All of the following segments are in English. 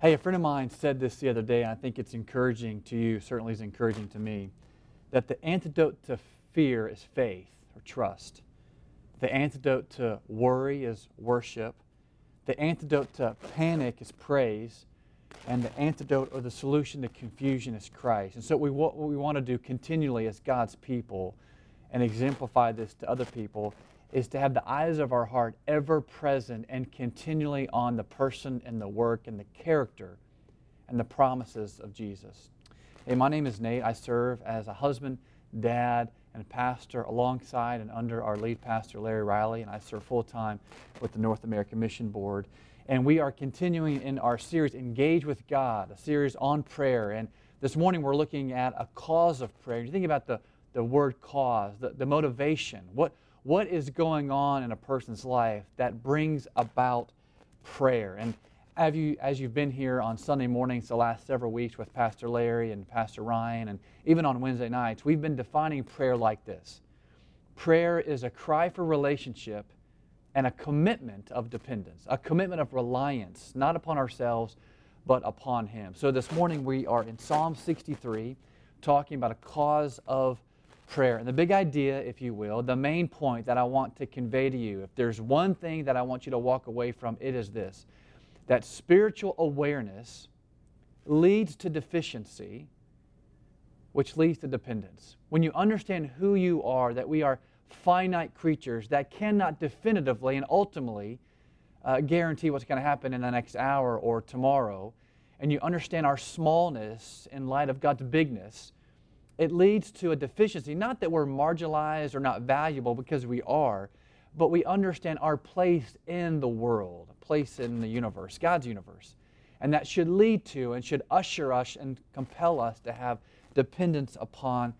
Hey, a friend of mine said this the other day, and I think it's encouraging to you, certainly is encouraging to me, that the antidote to fear is faith or trust. The antidote to worry is worship. The antidote to panic is praise. And the antidote or the solution to confusion is Christ. And so, we, what we want to do continually as God's people and exemplify this to other people is to have the eyes of our heart ever present and continually on the person and the work and the character and the promises of Jesus. Hey, my name is Nate. I serve as a husband, dad, and pastor alongside and under our lead pastor, Larry Riley, and I serve full time with the North American Mission Board. And we are continuing in our series, Engage with God, a series on prayer. And this morning we're looking at a cause of prayer. You think about the, the word cause, the, the motivation. What, what is going on in a person's life that brings about prayer. And have you, as you've been here on Sunday mornings the last several weeks with Pastor Larry and Pastor Ryan, and even on Wednesday nights, we've been defining prayer like this prayer is a cry for relationship and a commitment of dependence, a commitment of reliance, not upon ourselves, but upon Him. So this morning we are in Psalm 63, talking about a cause of prayer. And the big idea, if you will, the main point that I want to convey to you, if there's one thing that I want you to walk away from, it is this that spiritual awareness leads to deficiency, which leads to dependence. When you understand who you are, that we are finite creatures that cannot definitively and ultimately uh, guarantee what's going to happen in the next hour or tomorrow, and you understand our smallness in light of God's bigness, it leads to a deficiency. Not that we're marginalized or not valuable because we are, but we understand our place in the world, place in the universe, God's universe. And that should lead to and should usher us and compel us to have dependence upon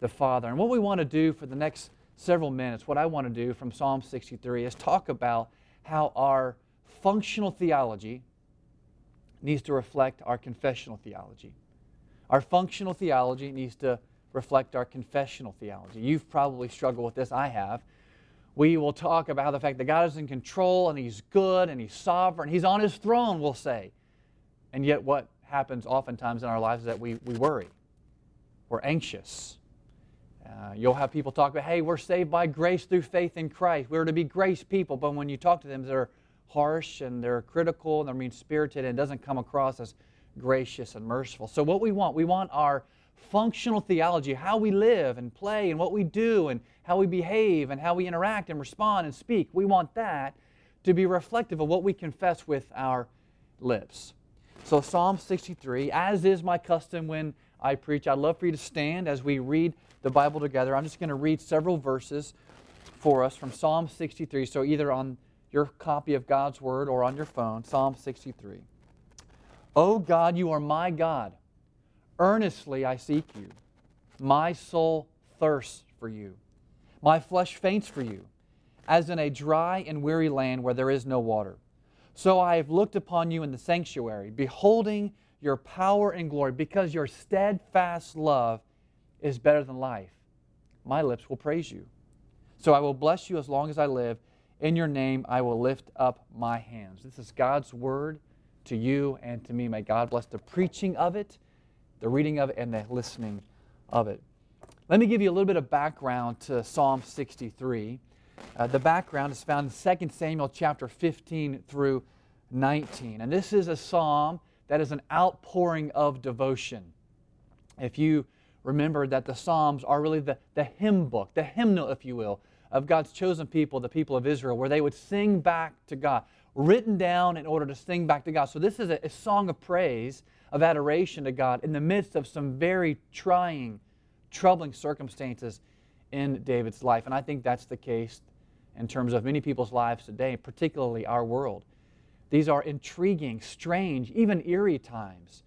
the Father. And what we want to do for the next several minutes, what I want to do from Psalm 63 is talk about how our functional theology needs to reflect our confessional theology. Our functional theology needs to reflect our confessional theology. You've probably struggled with this, I have. We will talk about the fact that God is in control and He's good and He's sovereign. He's on His throne, we'll say. And yet, what happens oftentimes in our lives is that we, we worry, we're anxious. Uh, you'll have people talk about, hey, we're saved by grace through faith in Christ. We're to be grace people. But when you talk to them, they're harsh and they're critical and they're mean spirited and it doesn't come across as gracious and merciful. So, what we want, we want our functional theology, how we live and play and what we do and how we behave and how we interact and respond and speak, we want that to be reflective of what we confess with our lips. So, Psalm 63, as is my custom when I preach, I'd love for you to stand as we read the Bible together. I'm just going to read several verses for us from Psalm 63. So, either on your copy of God's Word or on your phone, Psalm 63. O God, you are my God. Earnestly I seek you. My soul thirsts for you. My flesh faints for you, as in a dry and weary land where there is no water. So I have looked upon you in the sanctuary, beholding your power and glory, because your steadfast love is better than life. My lips will praise you. So I will bless you as long as I live. In your name I will lift up my hands. This is God's word to you and to me. May God bless the preaching of it, the reading of it, and the listening of it. Let me give you a little bit of background to Psalm 63. Uh, the background is found in 2 Samuel chapter 15 through 19. And this is a psalm that is an outpouring of devotion. If you remember that the Psalms are really the, the hymn book, the hymnal, if you will, of God's chosen people, the people of Israel, where they would sing back to God written down in order to sing back to God. So this is a, a song of praise, of adoration to God in the midst of some very trying, troubling circumstances in David's life. And I think that's the case in terms of many people's lives today, particularly our world. These are intriguing, strange, even eerie times.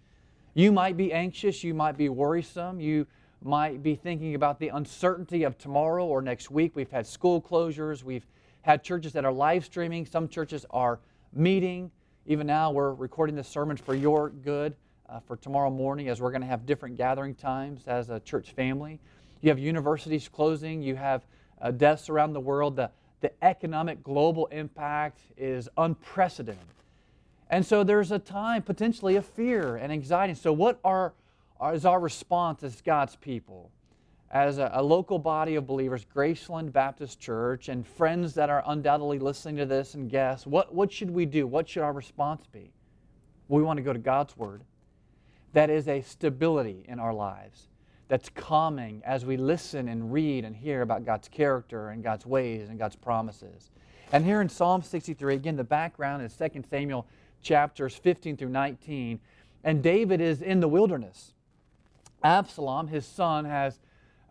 You might be anxious, you might be worrisome, you might be thinking about the uncertainty of tomorrow or next week. We've had school closures, we've had churches that are live streaming, some churches are meeting. Even now, we're recording this sermon for your good uh, for tomorrow morning as we're going to have different gathering times as a church family. You have universities closing, you have uh, deaths around the world. The, the economic global impact is unprecedented. And so there's a time potentially of fear and anxiety. So, what are, are is our response as God's people? As a, a, local body of believers, Graceland Baptist Church, and friends that are undoubtedly listening to this and guests, what, what should we do? What should our response be? We want to go to God's Word. That is a stability in our lives that's calming as we listen and read and hear about God's character and God's ways and God's promises. And here in Psalm 63, again, the background is 2 Samuel chapters 15 through 19. And David is in the wilderness. Absalom, his son, has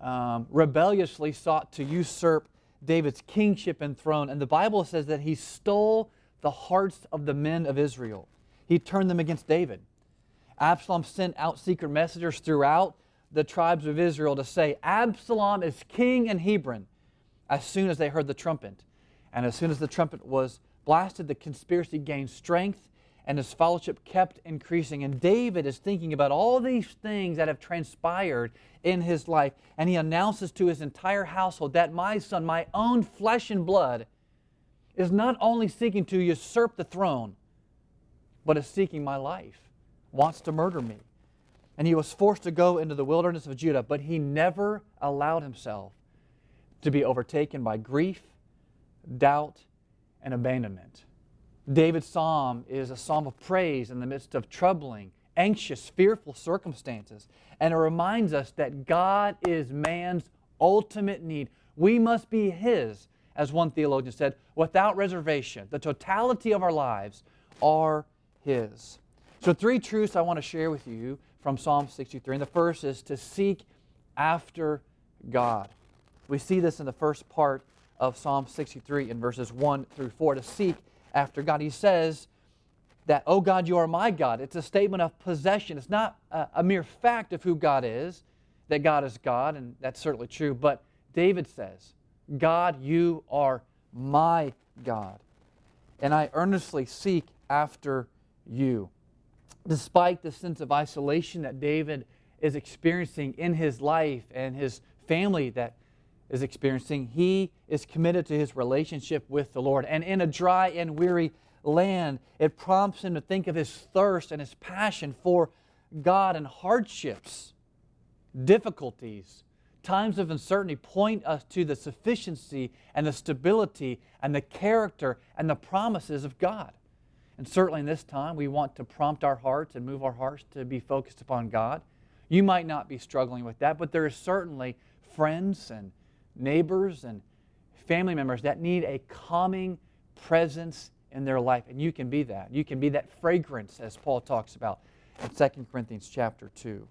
um, rebelliously sought to usurp David's kingship and throne. And the Bible says that he stole the hearts of the men of Israel, he turned them against David. Absalom sent out secret messengers throughout the tribes of Israel to say, Absalom is king in Hebron, as soon as they heard the trumpet. And as soon as the trumpet was blasted, the conspiracy gained strength and his fellowship kept increasing. And David is thinking about all these things that have transpired in his life. And he announces to his entire household that my son, my own flesh and blood, is not only seeking to usurp the throne, but is seeking my life, wants to murder me. And he was forced to go into the wilderness of Judah, but he never allowed himself to be overtaken by grief, doubt, and abandonment. David's psalm is a psalm of praise in the midst of troubling, anxious, fearful circumstances. And it reminds us that God is man's ultimate need. We must be His, as one theologian said, without reservation. The totality of our lives are His. So, three truths I want to share with you from Psalm 63. And the first is to seek after God. We see this in the first part of Psalm 63 in verses 1 through 4 to seek after God. He says that, Oh God, you are my God. It's a statement of possession. It's not a, a mere fact of who God is, that God is God, and that's certainly true. But David says, God, you are my God, and I earnestly seek after you. Despite the sense of isolation that David is experiencing in his life and his family that is experiencing, he is committed to his relationship with the Lord. And in a dry and weary land, it prompts him to think of his thirst and his passion for God and hardships, difficulties, times of uncertainty point us to the sufficiency and the stability and the character and the promises of God. And certainly in this time, we want to prompt our hearts and move our hearts to be focused upon God. You might not be struggling with that, but there is certainly friends and neighbors and family members that need a calming presence in their life. And you can be that. You can be that fragrance, as Paul talks about in 2 Corinthians chapter 2.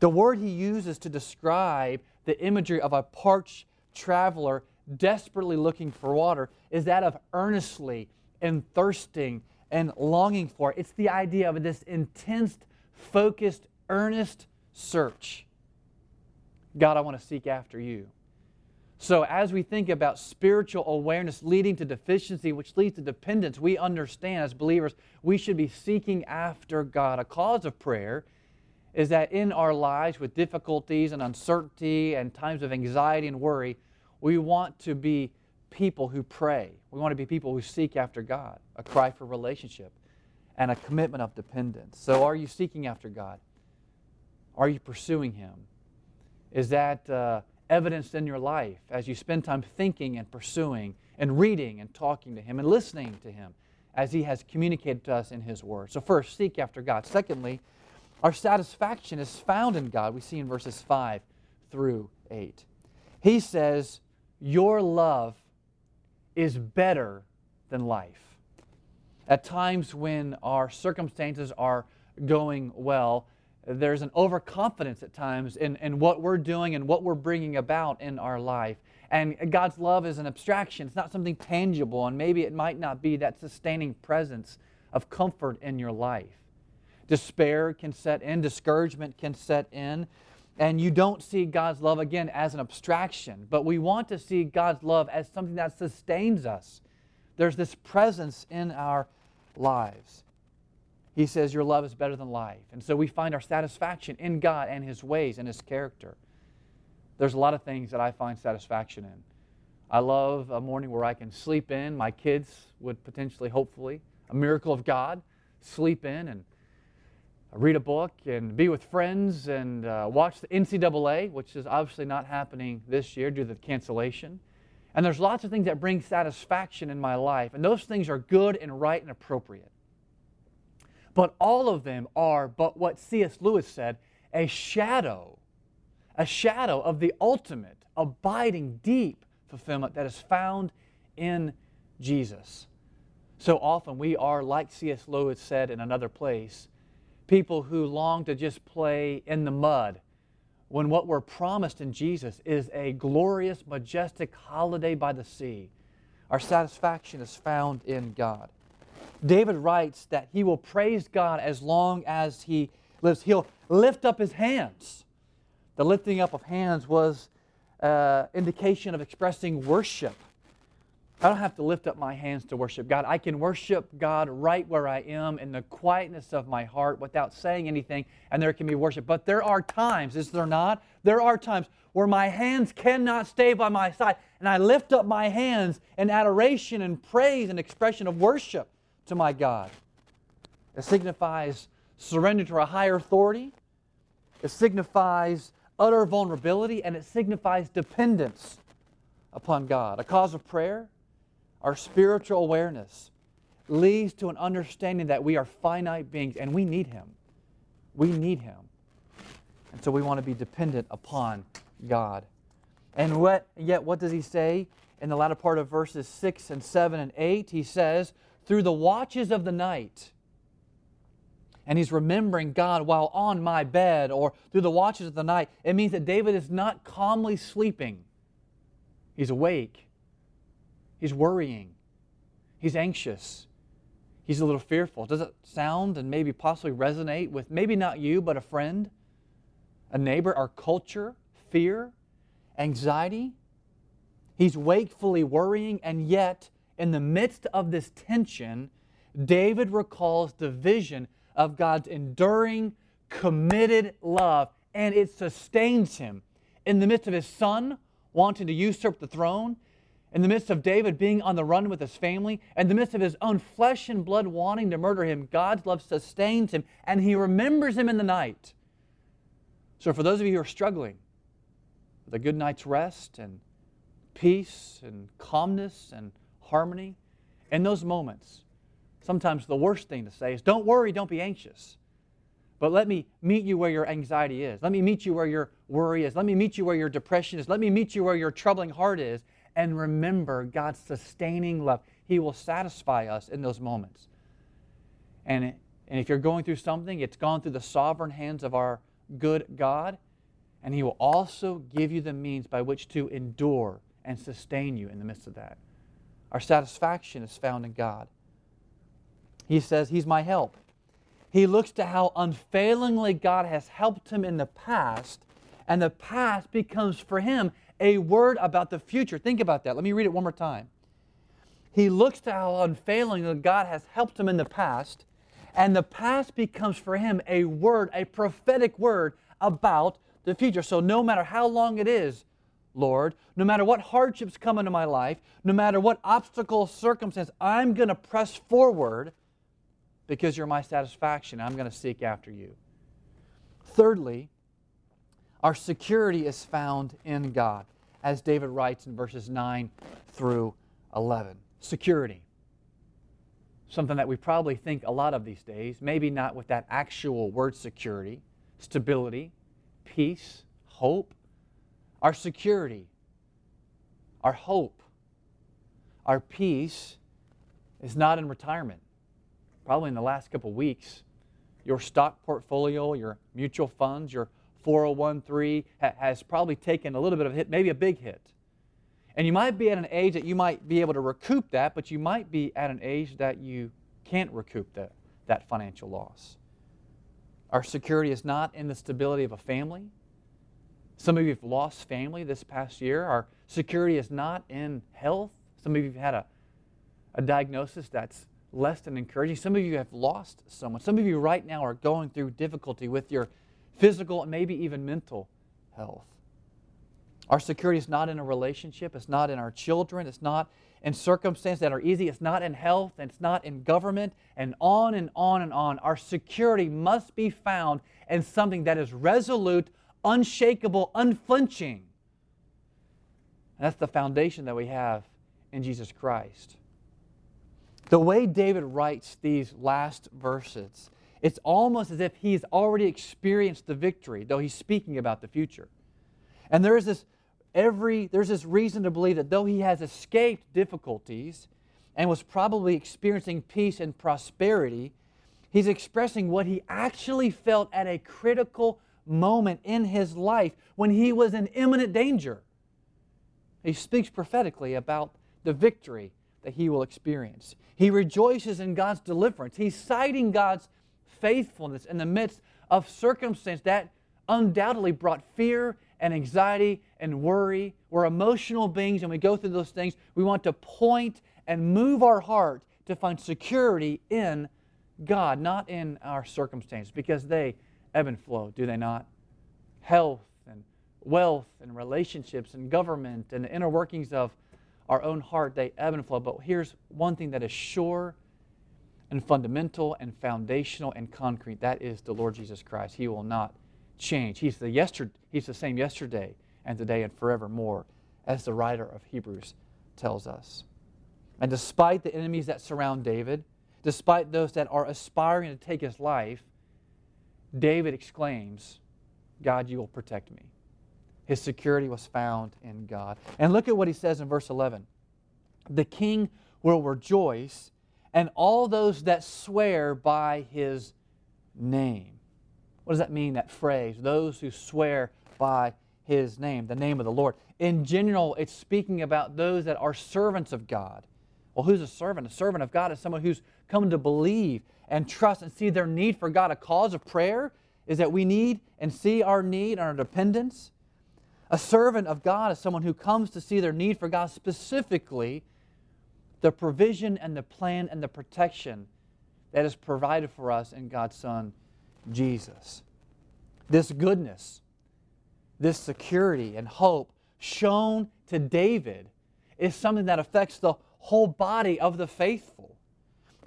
The word he uses to describe the imagery of a parched traveler desperately looking for water is that of earnestly and thirsting and longing for. It's the idea of this intense, focused, earnest search. God, I want to seek after you. So, as we think about spiritual awareness leading to deficiency, which leads to dependence, we understand as believers we should be seeking after God. A cause of prayer is that in our lives, with difficulties and uncertainty and times of anxiety and worry, we want to be people who pray. We want to be people who seek after God, a cry for relationship, and a commitment of dependence. So, are you seeking after God? Are you pursuing Him? Is that. Uh, evidenced in your life as you spend time thinking and pursuing and reading and talking to Him and listening to Him as He has communicated to us in His Word. So, first, seek after God. Secondly, our satisfaction is found in God. We see in verses 5 through 8. He says, Your love is better than life. At times when our circumstances are going well, there's an overconfidence at times in, in what we're doing and what we're bringing about in our life. And God's love is an abstraction, it's not something tangible, and maybe it might not be that sustaining presence of comfort in your life. Despair can set in, discouragement can set in, and you don't see God's love again as an abstraction, but we want to see God's love as something that sustains us. There's this presence in our lives. He says, Your love is better than life. And so we find our satisfaction in God and His ways and His character. There's a lot of things that I find satisfaction in. I love a morning where I can sleep in. My kids would potentially, hopefully, a miracle of God, sleep in and read a book and be with friends and uh, watch the NCAA, which is obviously not happening this year due to the cancellation. And there's lots of things that bring satisfaction in my life, and those things are good and right and appropriate. But all of them are, but what C.S. Lewis said, a shadow, a shadow of the ultimate, abiding, deep fulfillment that is found in Jesus. So often we are, like C.S. Lewis said in another place, people who long to just play in the mud when what we're promised in Jesus is a glorious, majestic holiday by the sea. Our satisfaction is found in God. David writes that he will praise God as long as he lives. He'll lift up his hands. The lifting up of hands was uh, indication of expressing worship. I don't have to lift up my hands to worship God. I can worship God right where I am in the quietness of my heart without saying anything, and there can be worship. But there are times, is there not? There are times where my hands cannot stay by my side, and I lift up my hands in adoration and praise and expression of worship to my God. It signifies surrender to a higher authority, it signifies utter vulnerability, and it signifies dependence upon God. A cause of prayer our spiritual awareness leads to an understanding that we are finite beings and we need Him. We need Him. And so we want to be dependent upon God. And what, yet, what does He say in the latter part of verses 6 and 7 and 8? He says, Through the watches of the night, and he's remembering God while on my bed or through the watches of the night. It means that David is not calmly sleeping, he's awake He's worrying. He's anxious. He's a little fearful. Does it sound and maybe possibly resonate with maybe not you, but a friend, a neighbor, our culture, fear, anxiety? He's wakefully worrying, and yet, in the midst of this tension, David recalls the vision of God's enduring, committed love, and it sustains him. In the midst of his son wanting to usurp the throne, in the midst of David being on the run with his family, in the midst of his own flesh and blood wanting to murder him, God's love sustains him and he remembers him in the night. So, for those of you who are struggling with a good night's rest and peace and calmness and harmony, in those moments, sometimes the worst thing to say is, Don't worry, don't be anxious. But let me meet you where your anxiety is. Let me meet you where your worry is. Let me meet you where your depression is. Let me meet you where your troubling heart is and remember God's sustaining love. He will satisfy us in those moments. And, and if you're going through something, it's gone through the sovereign hands of our good God, and He will also give you the means by which to endure and sustain you in the midst of that. Our satisfaction is found in God. He says, He's my help. He looks to how unfailingly God has helped him in the past, and the past becomes for him a word about the future. Think about that. Let me read it one more time. He looks to how unfailingly God has helped him in the past, and the past becomes for him a word, a prophetic word about the future. So no matter how long it is, Lord, no matter what hardships come into my life, no matter what obstacle, circumstance, I'm going to press forward because you're my satisfaction. I'm going to seek after you. Thirdly, our security is found in God, as David writes in verses 9 through 11. Security. Something that we probably think a lot of these days, maybe not with that actual word security, stability, peace, hope. Our security, our hope, our peace is not in retirement. Probably in the last couple weeks, your stock portfolio, your mutual funds, your 401(3) has probably taken a little bit of a hit, maybe a big hit. And you might be at an age that you might be able to recoup that, but you might be at an age that you can't recoup that, that financial loss. Our security is not in the stability of a family. Some of you have lost family this past year. Our security is not in health. Some of you have had a, a diagnosis that's less than encouraging. Some of you have lost someone. Some of you right now are going through difficulty with your physical and maybe even mental health. Our security is not in a relationship, it's not in our children, it's not in circumstances that are easy. It's not in health, and it's not in government, and on and on and on. Our security must be found in something that is resolute, unshakable, unflinching. And that's the foundation that we have in Jesus Christ. The way David writes these last verses, it's almost as if he's already experienced the victory, though he's speaking about the future. And there is this every there's this reason to believe that though he has escaped difficulties and was probably experiencing peace and prosperity, he's expressing what he actually felt at a critical moment in his life when he was in imminent danger. He speaks prophetically about the victory that he will experience. He rejoices in God's deliverance. He's citing God's faithfulness in the midst of circumstance that undoubtedly brought fear and anxiety and worry. We're emotional beings and we go through those things. We want to point and move our heart to find security in God, not in our circumstances, because they ebb and flow, do they not? Health and wealth and relationships and government and the inner workings of our own heart, they ebb and flow. But here's one thing that is sure and fundamental and foundational and concrete that is the Lord Jesus Christ. He will not change. He's the, yesterday, he's the same yesterday and today and forevermore, as the writer of Hebrews tells us. And despite the enemies that surround David, despite those that are aspiring to take his life, David exclaims, God, you will protect me. His security was found in God. And look at what he says in verse 11 The king will rejoice, and all those that swear by his name. What does that mean, that phrase? Those who swear by his name, the name of the Lord. In general, it's speaking about those that are servants of God. Well, who's a servant? A servant of God is someone who's come to believe and trust and see their need for God. A cause of prayer is that we need and see our need and our dependence. A servant of God is someone who comes to see their need for God, specifically the provision and the plan and the protection that is provided for us in God's Son, Jesus. This goodness, this security and hope shown to David is something that affects the whole body of the faithful.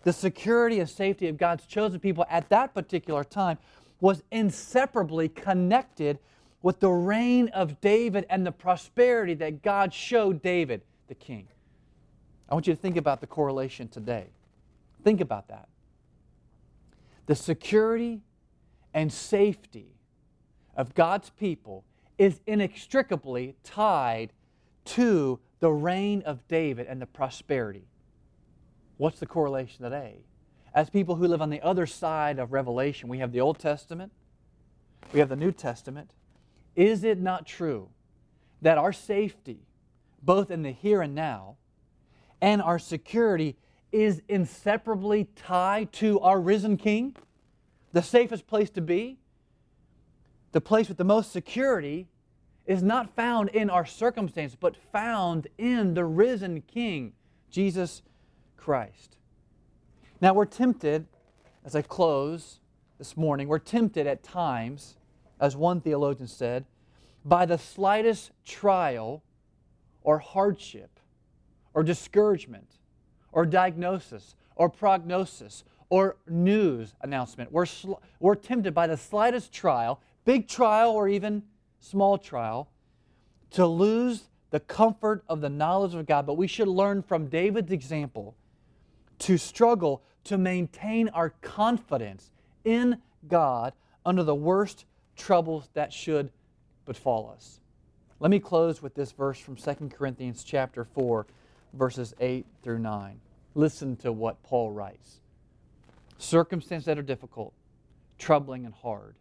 The security and safety of God's chosen people at that particular time was inseparably connected with the reign of David and the prosperity that God showed David, the king. I want you to think about the correlation today. Think about that. The security and safety of God's people is inextricably tied to the reign of David and the prosperity. What's the correlation today? As people who live on the other side of Revelation, we have the Old Testament, we have the New Testament. Is it not true that our safety, both in the here and now, and our security is inseparably tied to our risen King? The safest place to be, the place with the most security is not found in our circumstance, but found in the risen King, Jesus Christ. Now, we're tempted, as I close this morning, we're tempted at times, as one theologian said, by the slightest trial or hardship or discouragement or diagnosis or prognosis or news announcement. We're, sl- we're tempted by the slightest trial big trial or even small trial, to lose the comfort of the knowledge of God. But we should learn from David's example to struggle to maintain our confidence in God under the worst troubles that should befall us. Let me close with this verse from 2 Corinthians chapter 4 verses 8 through 9. Listen to what Paul writes. Circumstances that are difficult, troubling and hard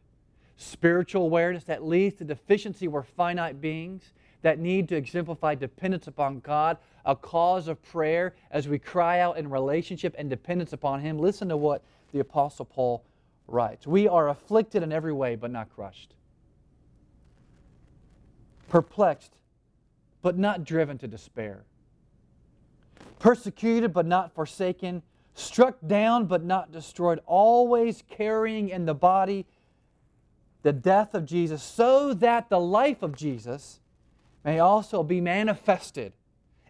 spiritual awareness that leads to deficiency. We're finite beings that need to exemplify dependence upon God, a cause of prayer as we cry out in relationship and dependence upon Him. Listen to what the Apostle Paul writes We are afflicted in every way, but not crushed, perplexed, but not driven to despair, persecuted, but not forsaken, struck down, but not destroyed, always carrying in the body the death of Jesus so that the life of Jesus may also be manifested,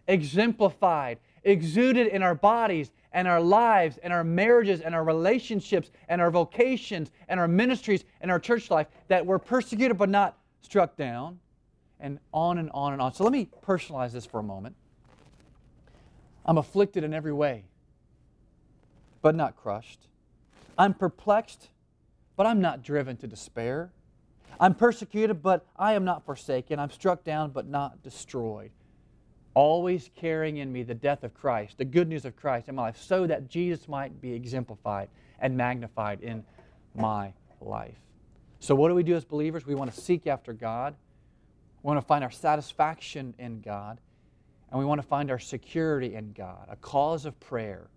exemplified, exuded in our bodies and our lives and our marriages and our relationships and our vocations and our ministries and our church life that we're persecuted but not struck down, and on and on and on. So let me personalize this for a moment. I'm afflicted in every way, but not crushed. I'm perplexed, but I'm not driven to despair. I'm persecuted, but I am not forsaken. I'm struck down, but not destroyed. Always carrying in me the death of Christ, the good news of Christ in my life, so that Jesus might be exemplified and magnified in my life. So, what do we do as believers? We want to seek after God. We want to find our satisfaction in God. And we want to find our security in God, a cause of prayer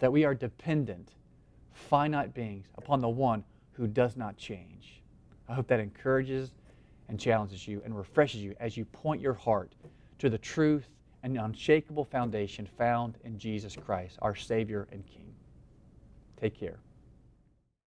that we are dependent, finite beings upon the one who does not change. I hope that encourages and challenges you and refreshes you as you point your heart to the truth and unshakable foundation found in Jesus Christ, our Savior and King. Take care.